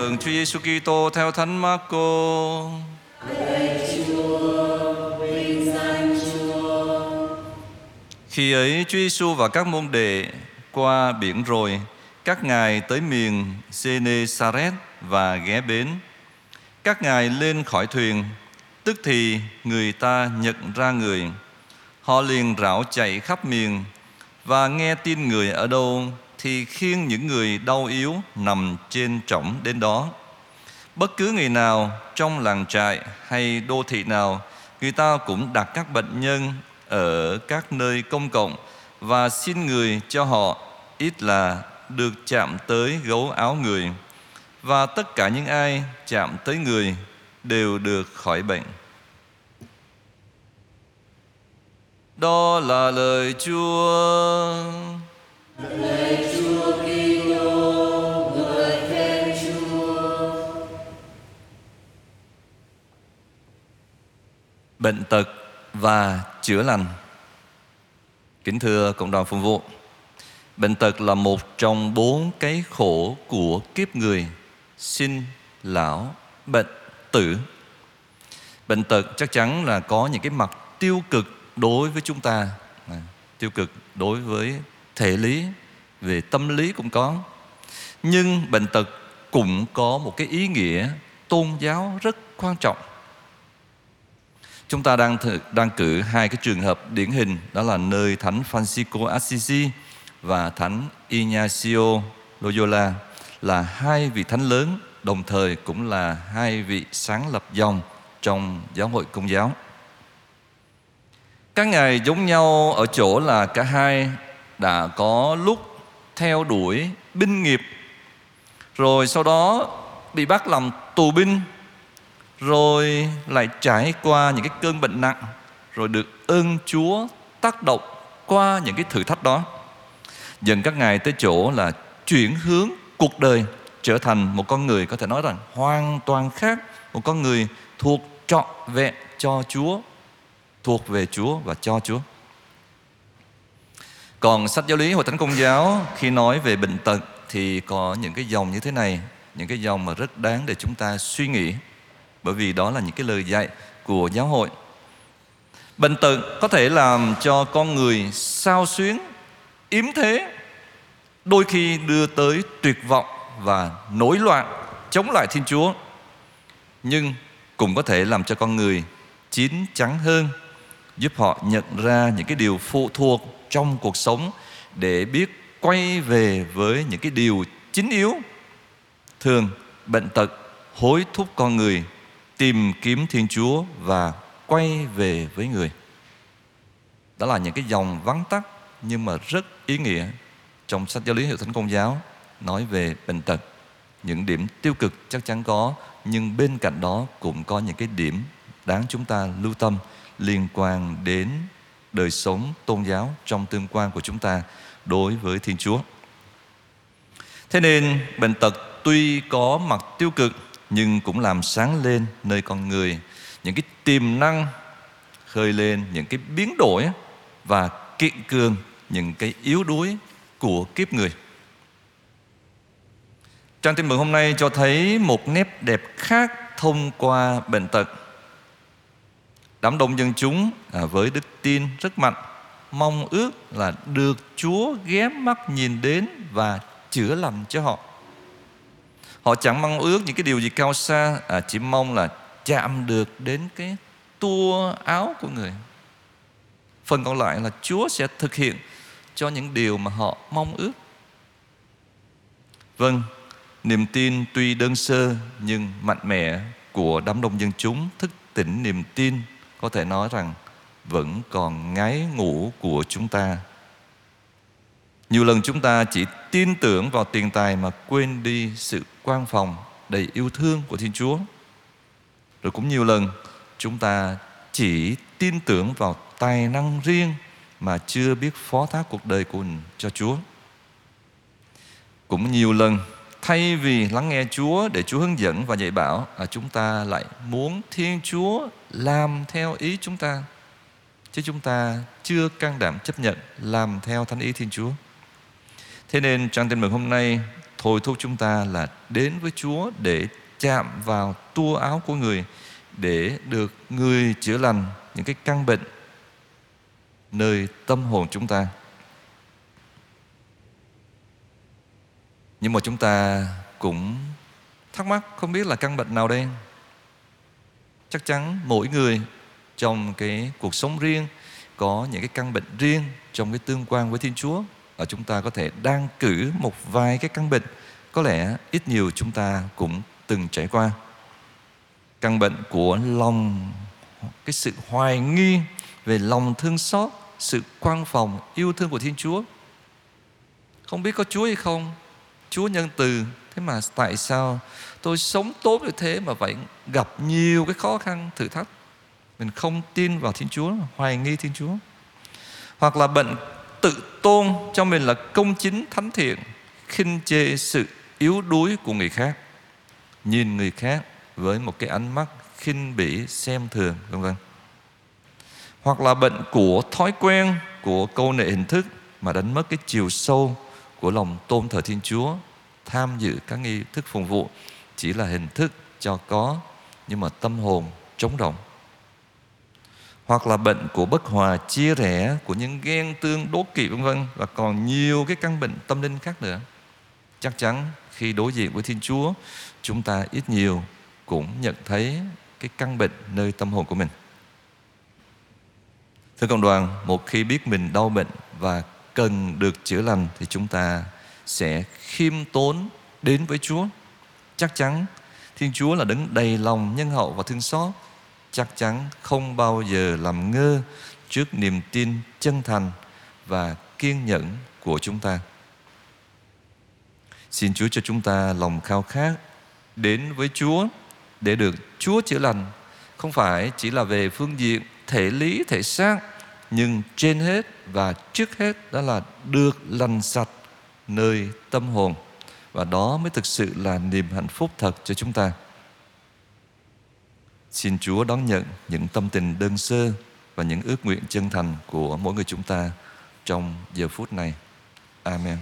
mừng Chúa Giêsu Kitô theo Thánh Marco. Khi ấy Chúa Giêsu và các môn đệ qua biển rồi, các ngài tới miền Genesaret và ghé bến. Các ngài lên khỏi thuyền, tức thì người ta nhận ra người. Họ liền rảo chạy khắp miền và nghe tin người ở đâu thì khiêng những người đau yếu nằm trên trỏng đến đó. Bất cứ người nào trong làng trại hay đô thị nào, người ta cũng đặt các bệnh nhân ở các nơi công cộng và xin người cho họ ít là được chạm tới gấu áo người và tất cả những ai chạm tới người đều được khỏi bệnh. Đó là lời Chúa. Bệnh tật và chữa lành. Kính thưa cộng đoàn phục vụ, bệnh tật là một trong bốn cái khổ của kiếp người, sinh, lão, bệnh, tử. Bệnh tật chắc chắn là có những cái mặt tiêu cực đối với chúng ta, à, tiêu cực đối với thể lý, về tâm lý cũng có. Nhưng bệnh tật cũng có một cái ý nghĩa tôn giáo rất quan trọng. Chúng ta đang thử, đang cử hai cái trường hợp điển hình đó là nơi Thánh Francisco Assisi và Thánh Ignacio Loyola là hai vị thánh lớn đồng thời cũng là hai vị sáng lập dòng trong giáo hội công giáo. Các ngài giống nhau ở chỗ là cả hai đã có lúc theo đuổi binh nghiệp rồi sau đó bị bắt làm tù binh rồi lại trải qua những cái cơn bệnh nặng rồi được ơn Chúa tác động qua những cái thử thách đó dần các ngài tới chỗ là chuyển hướng cuộc đời trở thành một con người có thể nói rằng hoàn toàn khác một con người thuộc trọn vẹn cho Chúa thuộc về Chúa và cho Chúa còn sách giáo lý Hội Thánh Công giáo khi nói về bệnh tật thì có những cái dòng như thế này, những cái dòng mà rất đáng để chúng ta suy nghĩ. Bởi vì đó là những cái lời dạy của giáo hội. Bệnh tật có thể làm cho con người sao xuyến, yếm thế, đôi khi đưa tới tuyệt vọng và nổi loạn chống lại Thiên Chúa. Nhưng cũng có thể làm cho con người chín chắn hơn, giúp họ nhận ra những cái điều phụ thuộc trong cuộc sống để biết quay về với những cái điều chính yếu thường bệnh tật hối thúc con người tìm kiếm thiên chúa và quay về với người đó là những cái dòng vắn tắt nhưng mà rất ý nghĩa trong sách giáo lý hiệu thánh công giáo, nói về bệnh tật những điểm tiêu cực chắc chắn có, nhưng bên cạnh đó cũng có những cái điểm đáng chúng ta lưu tâm liên quan đến đời sống tôn giáo trong tương quan của chúng ta đối với Thiên Chúa. Thế nên bệnh tật tuy có mặt tiêu cực nhưng cũng làm sáng lên nơi con người những cái tiềm năng khơi lên những cái biến đổi và kiện cường những cái yếu đuối của kiếp người. Trang tin mừng hôm nay cho thấy một nét đẹp khác thông qua bệnh tật Đám đông dân chúng à, với đức tin rất mạnh mong ước là được Chúa ghé mắt nhìn đến và chữa lành cho họ. Họ chẳng mong ước những cái điều gì cao xa, à, chỉ mong là chạm được đến cái tua áo của người. Phần còn lại là Chúa sẽ thực hiện cho những điều mà họ mong ước. Vâng, niềm tin tuy đơn sơ nhưng mạnh mẽ của đám đông dân chúng thức tỉnh niềm tin có thể nói rằng vẫn còn ngái ngủ của chúng ta. Nhiều lần chúng ta chỉ tin tưởng vào tiền tài mà quên đi sự quan phòng đầy yêu thương của Thiên Chúa. Rồi cũng nhiều lần chúng ta chỉ tin tưởng vào tài năng riêng mà chưa biết phó thác cuộc đời của mình cho Chúa. Cũng nhiều lần thay vì lắng nghe Chúa để Chúa hướng dẫn và dạy bảo, à, chúng ta lại muốn Thiên Chúa làm theo ý chúng ta chứ chúng ta chưa can đảm chấp nhận làm theo thánh ý Thiên Chúa. Thế nên trang tin mừng hôm nay, thôi thúc chúng ta là đến với Chúa để chạm vào tua áo của người để được người chữa lành, những cái căn bệnh nơi tâm hồn chúng ta. Nhưng mà chúng ta cũng thắc mắc không biết là căn bệnh nào đây? Chắc chắn mỗi người trong cái cuộc sống riêng có những cái căn bệnh riêng trong cái tương quan với Thiên Chúa ở chúng ta có thể đang cử một vài cái căn bệnh. Có lẽ ít nhiều chúng ta cũng từng trải qua. Căn bệnh của lòng, cái sự hoài nghi về lòng thương xót, sự quan phòng yêu thương của Thiên Chúa. Không biết có Chúa hay không? Chúa nhân từ. Thế mà tại sao tôi sống tốt như thế mà vẫn gặp nhiều cái khó khăn, thử thách? Mình không tin vào Thiên Chúa, hoài nghi Thiên Chúa. Hoặc là bệnh tự tôn cho mình là công chính, thánh thiện, khinh chê sự yếu đuối của người khác. Nhìn người khác với một cái ánh mắt khinh bỉ, xem thường, vân vân. Hoặc là bệnh của thói quen, của câu nệ hình thức mà đánh mất cái chiều sâu của lòng tôn thờ Thiên Chúa, tham dự các nghi thức phụng vụ chỉ là hình thức cho có, nhưng mà tâm hồn trống rỗng hoặc là bệnh của bất hòa, chia rẽ, của những ghen tương đố kỵ, vân vân, và còn nhiều cái căn bệnh tâm linh khác nữa. Chắc chắn khi đối diện với Thiên Chúa, chúng ta ít nhiều cũng nhận thấy cái căn bệnh nơi tâm hồn của mình. Thưa cộng đoàn, một khi biết mình đau bệnh và cần được chữa lành thì chúng ta sẽ khiêm tốn đến với Chúa. Chắc chắn Thiên Chúa là đứng đầy lòng nhân hậu và thương xót chắc chắn không bao giờ làm ngơ trước niềm tin chân thành và kiên nhẫn của chúng ta. Xin Chúa cho chúng ta lòng khao khát đến với Chúa để được Chúa chữa lành không phải chỉ là về phương diện thể lý, thể xác, nhưng trên hết và trước hết đó là được lành sạch nơi tâm hồn và đó mới thực sự là niềm hạnh phúc thật cho chúng ta. Xin Chúa đón nhận những tâm tình đơn sơ và những ước nguyện chân thành của mỗi người chúng ta trong giờ phút này. Amen.